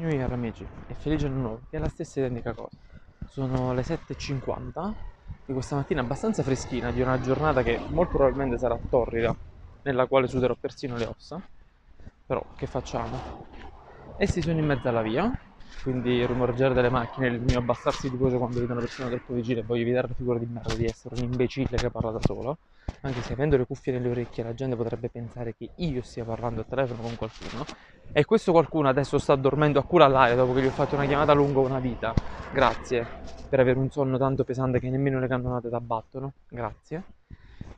New Year amici e felice anno nuovo, che è la stessa identica cosa. Sono le 7.50 di questa mattina abbastanza freschina di una giornata che molto probabilmente sarà torrida, nella quale suderò persino le ossa. Però che facciamo? Essi sono in mezzo alla via, quindi il rumorgere delle macchine, il mio abbassarsi di voce quando vedo una persona troppo vicina e voglio evitare la figura di merda di essere un imbecille che parla da solo, anche se avendo le cuffie nelle orecchie la gente potrebbe pensare che io stia parlando al telefono con qualcuno, e questo qualcuno adesso sta dormendo a culo all'aria dopo che gli ho fatto una chiamata lungo una vita. Grazie per avere un sonno tanto pesante che nemmeno le cannonate t'abbattono. Grazie.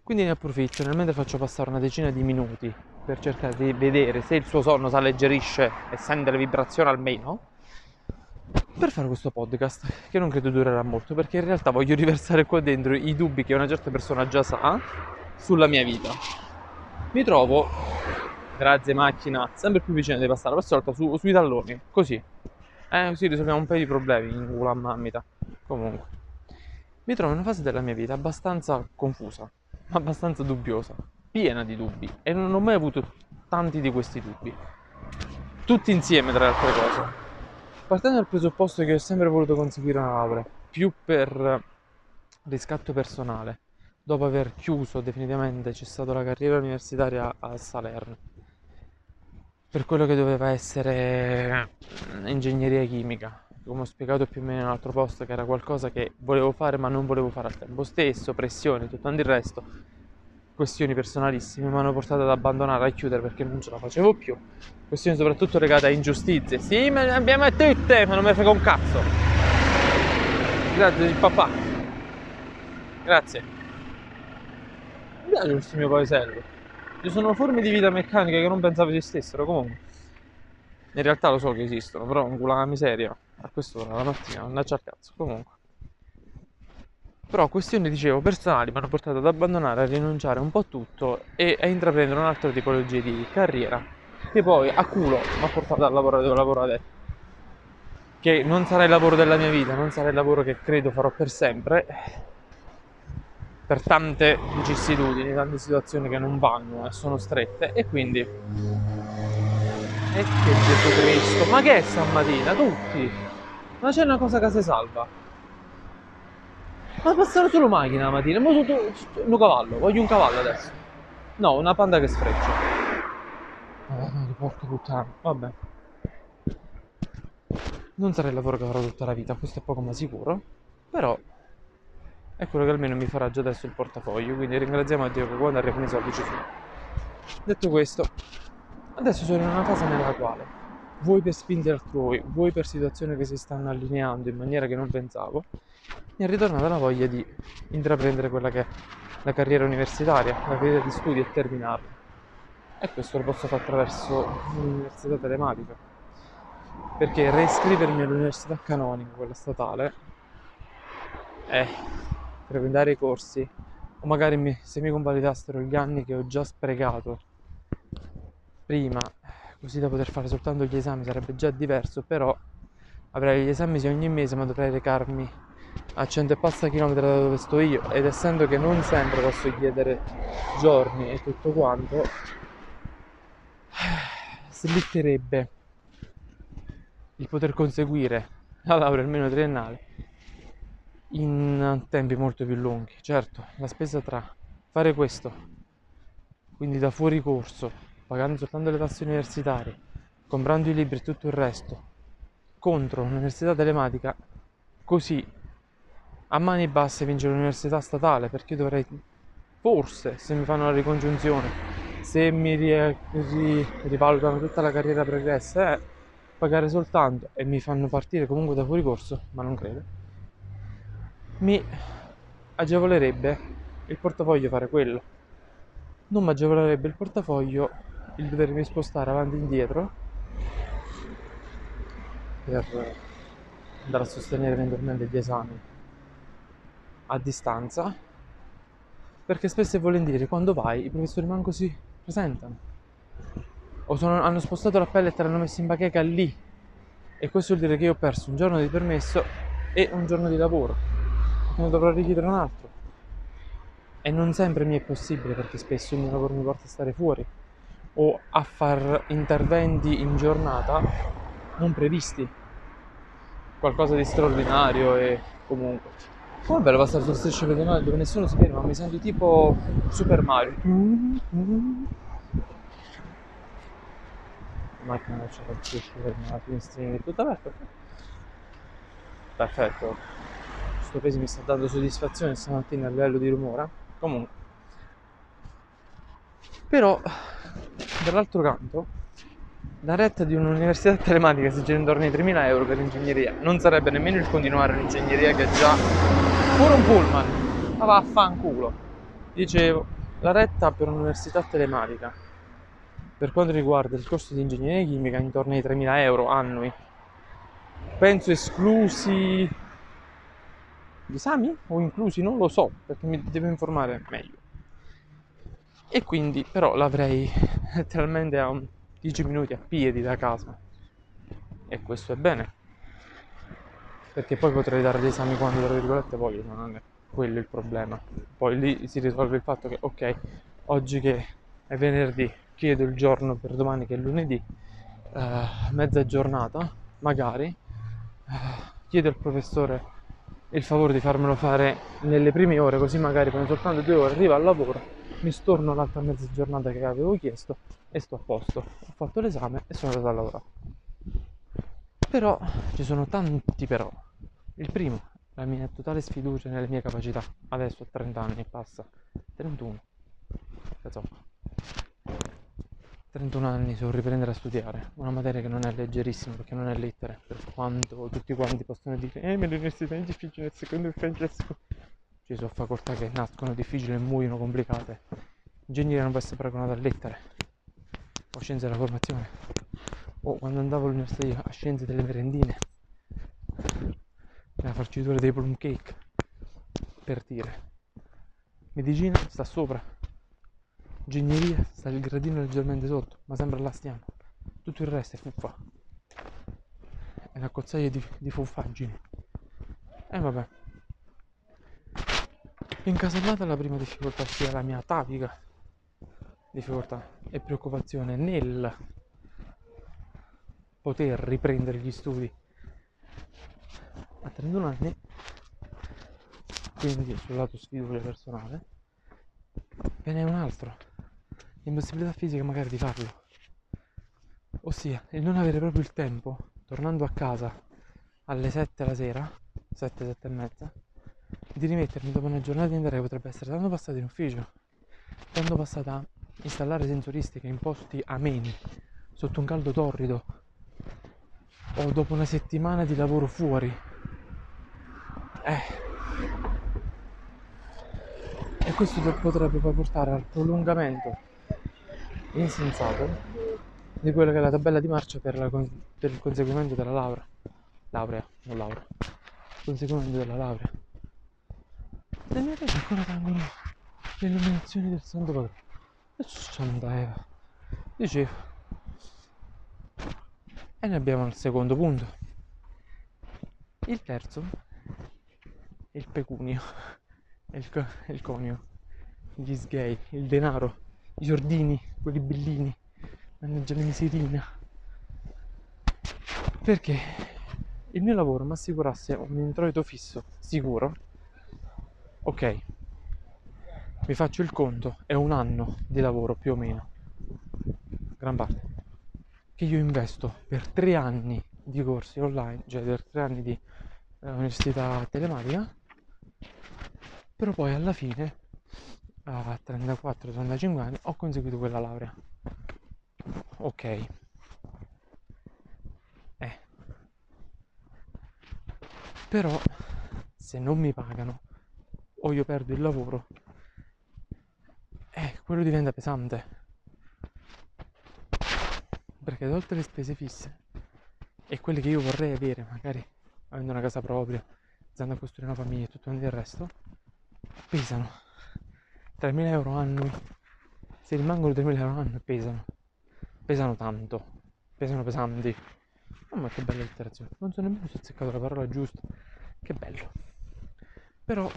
Quindi ne approfitto, nel mentre faccio passare una decina di minuti per cercare di vedere se il suo sonno si alleggerisce e sente le vibrazioni almeno per fare questo podcast che non credo durerà molto perché in realtà voglio riversare qua dentro i dubbi che una certa persona già sa sulla mia vita. Mi trovo grazie macchina, sempre più vicino di passare, questa volta su, sui talloni, così. Eh, così risolviamo un paio di problemi in culo a mammita. Comunque, mi trovo in una fase della mia vita abbastanza confusa, abbastanza dubbiosa, piena di dubbi e non ho mai avuto tanti di questi dubbi. Tutti insieme, tra le altre cose. Partendo dal presupposto che ho sempre voluto conseguire una laurea, più per riscatto personale, dopo aver chiuso definitivamente cessato la carriera universitaria a Salerno per quello che doveva essere ingegneria chimica, come ho spiegato più o meno in un altro posto, che era qualcosa che volevo fare ma non volevo fare al tempo stesso, pressioni, tutto il resto, questioni personalissime mi hanno portato ad abbandonare, a chiudere perché non ce la facevo più, questioni soprattutto legate a ingiustizie, sì ma ne abbiamo tutte, ma non me frega un cazzo, grazie papà, grazie, mi piace questo mio paesello, ci sono forme di vita meccanica che non pensavo esistessero comunque. In realtà lo so che esistono, però culo la miseria. A quest'ora la mattina, mannaggia al cazzo. Comunque. Però questioni, dicevo, personali mi hanno portato ad abbandonare, a rinunciare un po' tutto e a intraprendere un'altra tipologia di carriera che poi a culo mi ha portato al lavoro dove lavoro adesso. Che non sarà il lavoro della mia vita, non sarà il lavoro che credo farò per sempre, per tante vicissitudini, tante situazioni che non vanno e sono strette e quindi e che Gesù Cristo, ma che è stamattina? Tutti! Ma c'è una cosa che si salva. Ma passano solo macchina la mattina, ma tutto, un cavallo, voglio un cavallo adesso. No, una panda che sfreccia. Porca puttana, vabbè. Non sarà il lavoro che farò tutta la vita, questo è poco ma sicuro. Però è quello che almeno mi farà già adesso il portafoglio, quindi ringraziamo a Dio che quando arrivano i soldi ci sono. Detto questo, adesso sono in una fase nella quale, vuoi per spinte altrui, vuoi per situazioni che si stanno allineando in maniera che non pensavo, mi è ritornata la voglia di intraprendere quella che è la carriera universitaria, la carriera di studi e terminarla. E questo lo posso fare attraverso l'università telematica. Perché reiscrivermi all'università canonica, quella statale, è frequentare i corsi o magari mi, se mi convalidassero gli anni che ho già sprecato prima così da poter fare soltanto gli esami sarebbe già diverso però avrei gli esami sì ogni mese ma dovrei recarmi a 100 e passa chilometri da dove sto io ed essendo che non sempre posso chiedere giorni e tutto quanto slitterebbe il poter conseguire la laurea almeno triennale in tempi molto più lunghi. Certo, la spesa tra fare questo, quindi da fuori corso, pagando soltanto le tasse universitarie, comprando i libri e tutto il resto, contro l'università telematica, così a mani basse vince l'università statale, perché dovrei, forse, se mi fanno la ricongiunzione, se mi ri- ri- rivalutano tutta la carriera pregressa, eh, pagare soltanto e mi fanno partire comunque da fuori corso, ma non credo mi agevolerebbe il portafoglio fare quello. Non mi agevolerebbe il portafoglio il dovermi spostare avanti e indietro per andare a sostenere eventualmente gli esami a distanza perché spesso e volentieri quando vai i professori manco si presentano. O sono, hanno spostato la pellet e l'hanno messa in bacheca lì. E questo vuol dire che io ho perso un giorno di permesso e un giorno di lavoro. Ne dovrò richiedere un altro. E non sempre mi è possibile perché spesso il mio lavoro mi porta a stare fuori. O a far interventi in giornata non previsti, qualcosa di straordinario e comunque. Come bello passare sul striscio pedonale dove nessuno si ferma, mi sento tipo Super Mario. Macchina non c'è il striscio pedonale, la finestrina è tutta aperta. Perfetto. Questo peso mi sta dando soddisfazione stamattina a livello di rumore. Comunque. Però, dall'altro canto, la retta di un'università telematica si gira intorno ai 3.000 euro per ingegneria. Non sarebbe nemmeno il continuare l'ingegneria che è già pure un pullman. Ma vaffanculo. Dicevo, la retta per un'università telematica per quanto riguarda il costo di ingegneria chimica intorno ai 3.000 euro annui. Penso esclusi gli esami o inclusi, non lo so, perché mi devo informare meglio. E quindi però l'avrei letteralmente a un 10 minuti a piedi da casa. E questo è bene. Perché poi potrei dare gli esami quando, tra virgolette, voglio, ma non è quello il problema. Poi lì si risolve il fatto che, ok, oggi che è venerdì, chiedo il giorno per domani che è lunedì, eh, mezza giornata, magari, eh, chiedo al professore il favore di farmelo fare nelle prime ore, così magari prendo soltanto due ore, arrivo al lavoro, mi storno l'altra mezza giornata che avevo chiesto e sto a posto. Ho fatto l'esame e sono andato a lavorare. Però ci sono tanti però. Il primo, la mia totale sfiducia nelle mie capacità. Adesso ho 30 anni passa. 31. Insomma. 31 anni devo riprendere a studiare, una materia che non è leggerissima perché non è lettere, per quanto tutti quanti possono dire eh ma l'università è difficile nel secondo nel secondo. Ci sono facoltà che nascono difficili e muoiono complicate. Ingegneria non può essere paragonata a lettere o scienze della formazione o quando andavo all'università io a scienze delle merendine. Nella farcitura dei plum cake per dire. Medicina sta sopra. Ingegneria sta il gradino leggermente sotto ma sempre là stiamo tutto il resto è fuffa è una cozzaglia di, di fuffaggini. E eh, vabbè. Incasellata la prima difficoltà sia la mia atavica difficoltà e preoccupazione nel poter riprendere gli studi. A 31 anni, quindi sul lato sfiducia personale, ve n'è un altro, l'impossibilità fisica magari di farlo, ossia il non avere proprio il tempo, tornando a casa alle 7 la sera, 7, 7 e mezza, di rimettermi dopo una giornata andare che potrebbe essere tanto passata in ufficio, tanto passata a installare sensoristiche in posti ameni, sotto un caldo torrido, o dopo una settimana di lavoro fuori, eh. E questo potrebbe portare al prolungamento insensato di quella che è la tabella di marcia per, la, per il conseguimento della laurea. Laurea, non laurea. Conseguimento della laurea. Le mie rete ancora vengono le illuminazioni del Santo Padre. E Santa Eva. Dicevo. E ne abbiamo il secondo punto. Il terzo il pecunio, il, co- il conio, gli sgay, il denaro, i giordini, quelli bellini, mannaggia la miserina. Perché il mio lavoro mi assicurasse un introito fisso, sicuro. Ok, vi faccio il conto, è un anno di lavoro più o meno, gran parte, che io investo per tre anni di corsi online, cioè per tre anni di eh, università telematica però poi alla fine a 34-35 anni ho conseguito quella laurea. Ok. Eh. però se non mi pagano o io perdo il lavoro eh, quello diventa pesante perché tolte le spese fisse e quelle che io vorrei avere magari avendo una casa propria iniziando a costruire una famiglia e tutto il resto pesano. 3.000 euro annui. Se rimangono 3.000 euro annui pesano. Pesano tanto. Pesano pesanti. Mamma che bella letterazione. Non so nemmeno se ho azzeccato la parola giusta. Che bello. Però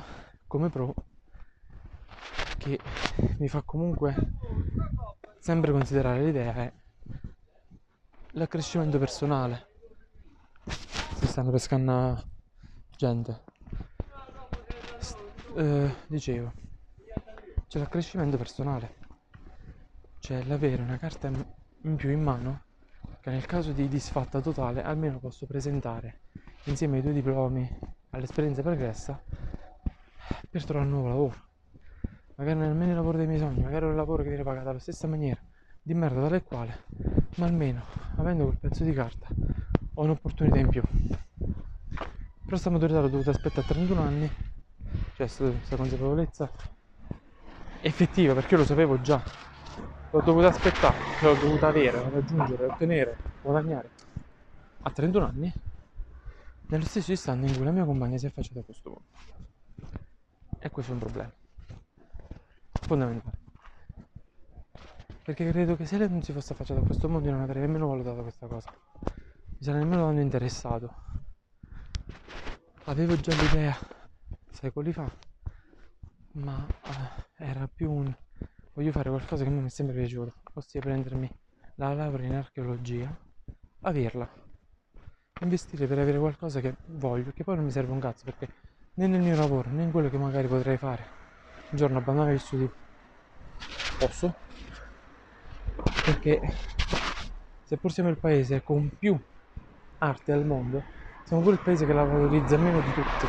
come pro che mi fa comunque sempre considerare l'idea è l'accrescimento personale stanno pescando gente. S- eh, dicevo, c'è l'accrescimento personale. Cioè l'avere una carta in più in mano che nel caso di disfatta totale almeno posso presentare insieme ai due diplomi all'esperienza pregressa per trovare un nuovo lavoro. Magari nemmeno il lavoro dei miei sogni, magari un lavoro che viene pagato alla stessa maniera, di merda tale e quale, ma almeno avendo quel pezzo di carta ho un'opportunità in più. Però sta maturità l'ho dovuta aspettare a 31 anni, cioè questa consapevolezza effettiva perché io lo sapevo già, l'ho dovuta aspettare, l'ho dovuta avere, raggiungere, ottenere, guadagnare a 31 anni, nello stesso istante in cui la mia compagna si è affacciata a questo mondo. E questo è un problema fondamentale. Perché credo che se lei non si fosse affacciata a questo mondo io non avrei nemmeno valutato questa cosa. Mi sarei nemmeno tanto interessato. Avevo già l'idea secoli fa, ma eh, era più un voglio fare qualcosa che a me mi è sempre piaciuto, ossia prendermi la laurea in archeologia, averla, investire per avere qualcosa che voglio, che poi non mi serve un cazzo, perché né nel mio lavoro né in quello che magari potrei fare, un giorno abbandonare gli studi posso, perché seppur siamo il paese con più arte al mondo, siamo pure il paese che la valorizza meno di tutti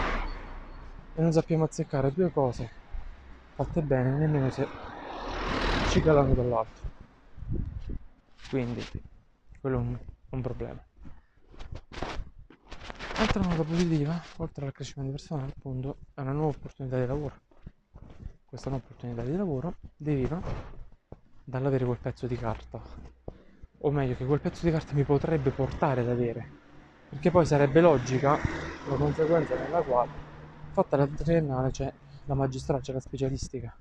e non sappiamo azzeccare due cose fatte bene nemmeno se ci calano dall'alto. Quindi quello è un, un problema. Altra nota positiva, oltre al crescimento personale, appunto, è una nuova opportunità di lavoro. Questa nuova opportunità di lavoro deriva dall'avere quel pezzo di carta. O meglio, che quel pezzo di carta mi potrebbe portare ad avere. Perché poi sarebbe logica la conseguenza nella quale, fatta la triennale, c'è la magistrale, c'è la specialistica.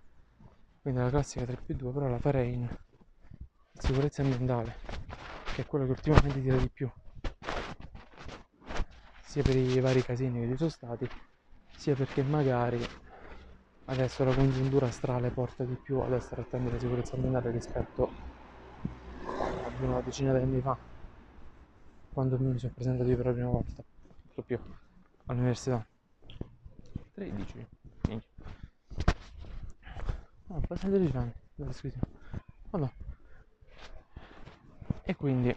Quindi la classica 3 più 2, però la farei in sicurezza ambientale, che è quello che ultimamente tira di più sia per i vari casini che ci sono stati, sia perché magari adesso la congiuntura astrale porta di più ad essere attenti alla sicurezza ambientale rispetto ad una decina di anni fa, quando mi sono presentato io per la prima volta, più, all'università. 13, minchia. No, quasi 13 anni, dove è scritto? Vabbè. E quindi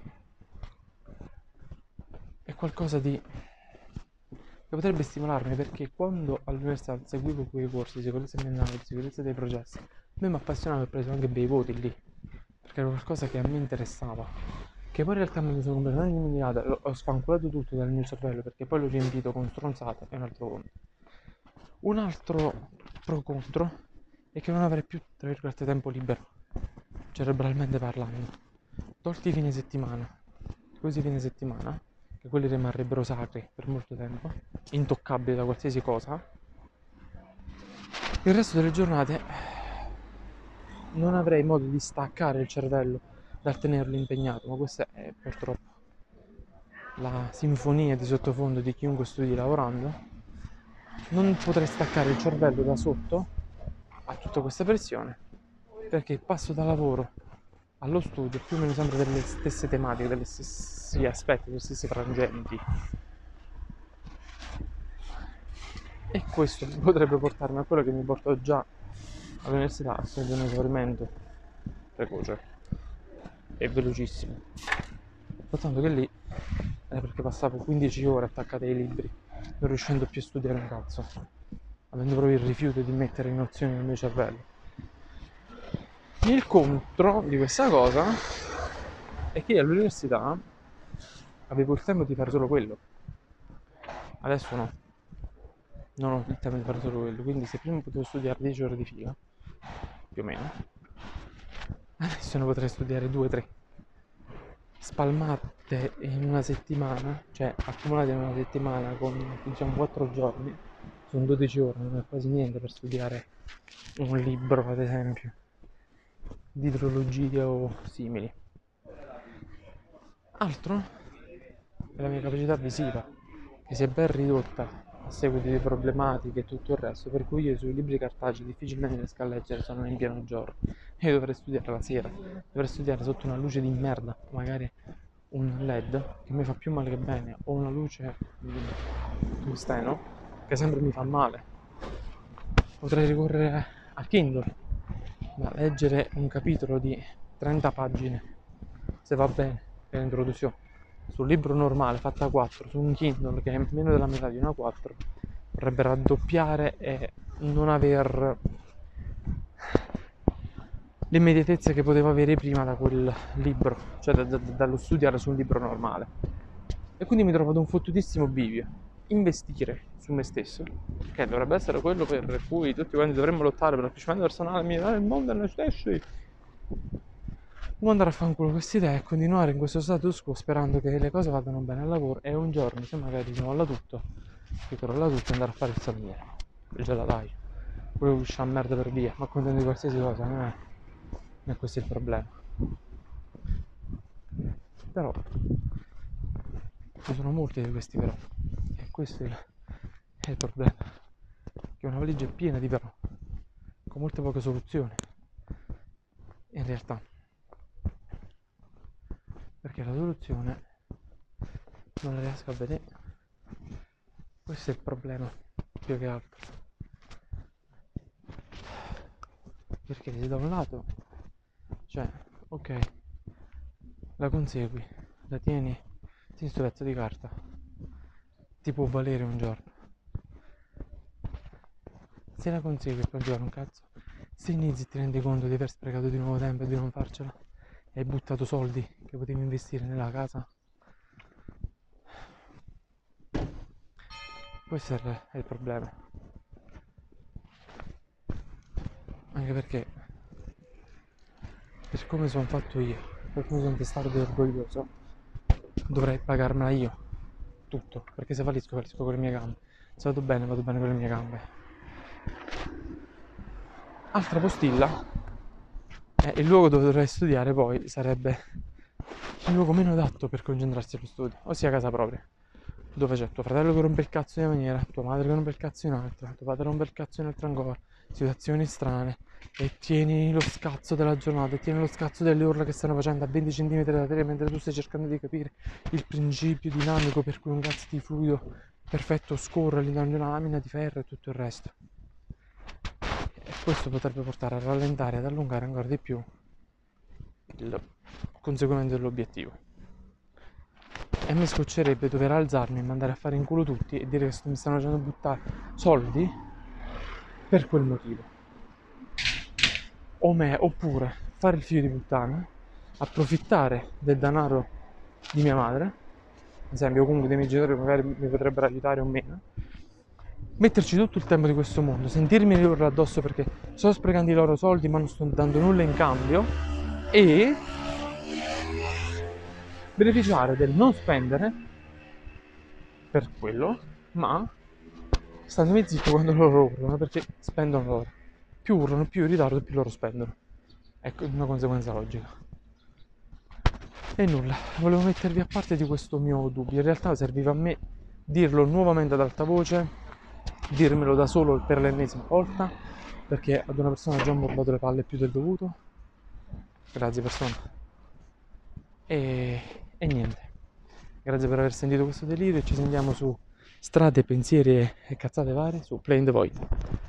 è qualcosa di che potrebbe stimolarmi perché quando all'università seguivo quei corsi di sicurezza ambientale, di sicurezza dei processi, mi appassionava e ho preso anche bei voti lì, perché era qualcosa che a me interessava, che poi in realtà mi sono completamente dimenticato, ho sfanculato tutto dal mio cervello perché poi l'ho riempito con stronzate e un altro conto. Un altro pro contro è che non avrei più, tra virgolette, tempo libero, cerebralmente parlando. Tolti fine settimana, così fine settimana, che quelli rimarrebbero sacri per molto tempo, intoccabili da qualsiasi cosa, il resto delle giornate non avrei modo di staccare il cervello dal tenerlo impegnato, ma questa è purtroppo la sinfonia di sottofondo di chiunque studi lavorando. Non potrei staccare il cervello da sotto a tutta questa pressione perché passo da lavoro allo studio più o meno sempre delle stesse tematiche, degli stessi aspetti, degli stessi frangenti. E questo potrebbe portarmi a quello che mi portò già all'università a prendere un esaurimento precoce e velocissimo. Soltanto che lì è perché passavo 15 ore attaccate ai libri, non riuscendo più a studiare un cazzo, avendo proprio il rifiuto di mettere in nozione nel mio cervello. Il contro di questa cosa è che all'università avevo il tempo di fare solo quello. Adesso no. Non ho il tempo di fare solo quello. Quindi se prima potevo studiare 10 ore di fila, più o meno, adesso ne potrei studiare 2-3. Spalmate in una settimana, cioè accumulate in una settimana con diciamo 4 giorni, sono 12 ore, non è quasi niente per studiare un libro ad esempio di idrologia o simili. Altro è la mia capacità visiva, che si è ben ridotta a seguito di problematiche e tutto il resto, per cui io sui libri cartacei difficilmente riesco a leggere, sono in pieno giorno. Io dovrei studiare la sera, dovrei studiare sotto una luce di merda, magari un led che mi fa più male che bene o una luce di tungsteno che sempre mi fa male potrei ricorrere al Kindle ma leggere un capitolo di 30 pagine se va bene è l'introduzione sul libro normale fatta 4 su un Kindle che è meno della metà di una 4 vorrebbe raddoppiare e non aver l'immediatezza che potevo avere prima da quel libro, cioè da, da, dallo studiare su un libro normale. E quindi mi trovo ad un fottutissimo bivio. Investire su me stesso, che dovrebbe essere quello per cui tutti quanti dovremmo lottare per crescimento personale, migliorare il mondo e noi stessi. Non andare a fare un culo questa idea e continuare in questo status quo sperando che le cose vadano bene al lavoro e un giorno, se magari si molla tutto, si crolla tutto e andare a fare il salumiere, il gelataio, pure uscire a merda per via, ma contento di qualsiasi cosa, non è questo è il problema. Però ci sono molti di questi però. Questo è il, è il problema. Che una valigia è piena di però, con molte poche soluzioni. In realtà. Perché la soluzione non la riesco a vedere. Questo è il problema, più che altro. Perché se da un lato cioè, ok, la consegui, la tieni, tieni sto pezzo di carta, ti può valere un giorno. Se la consegui per giorno un cazzo, se inizi ti rendi conto di aver sprecato di nuovo tempo e di non farcela, e hai buttato soldi che potevi investire nella casa, questo è il problema. Anche perché per come sono fatto io, per come sono testardo e orgoglioso, dovrei pagarmela io. Tutto. Perché se fallisco, fallisco con le mie gambe. Se vado bene, vado bene con le mie gambe. Altra postilla. Eh, il luogo dove dovrei studiare poi sarebbe il luogo meno adatto per concentrarsi allo studio, ossia casa propria. Dove c'è tuo fratello che rompe il cazzo in una maniera, tua madre che rompe il cazzo in un'altra, tuo padre rompe il cazzo in un'altra ancora, situazioni strane, e tieni lo scazzo della giornata, e tieni lo scazzo delle urla che stanno facendo a 20 cm da te mentre tu stai cercando di capire il principio dinamico per cui un cazzo di fluido perfetto scorre all'interno di una lamina di ferro e tutto il resto. E questo potrebbe portare a rallentare e ad allungare ancora di più il conseguimento dell'obiettivo. E mi scoccerebbe dover alzarmi e mandare a fare in culo tutti e dire che mi stanno facendo buttare soldi per quel motivo o me, oppure fare il figlio di puttana, approfittare del denaro di mia madre, ad esempio, o comunque dei miei genitori magari mi potrebbero aiutare o meno, metterci tutto il tempo di questo mondo, sentirmi urla addosso perché sto sprecando i loro soldi ma non sto dando nulla in cambio e beneficiare del non spendere per quello, ma standomi zitto quando loro urlano perché spendono loro più urlano, più in ritardo, più loro spendono. Ecco una conseguenza logica. E nulla, volevo mettervi a parte di questo mio dubbio. In realtà serviva a me dirlo nuovamente ad alta voce, dirmelo da solo per l'ennesima volta, perché ad una persona ha già morbato le palle più del dovuto. Grazie persona. E, e niente. Grazie per aver sentito questo delirio e ci sentiamo su strade, pensieri e cazzate varie su Play in the Void.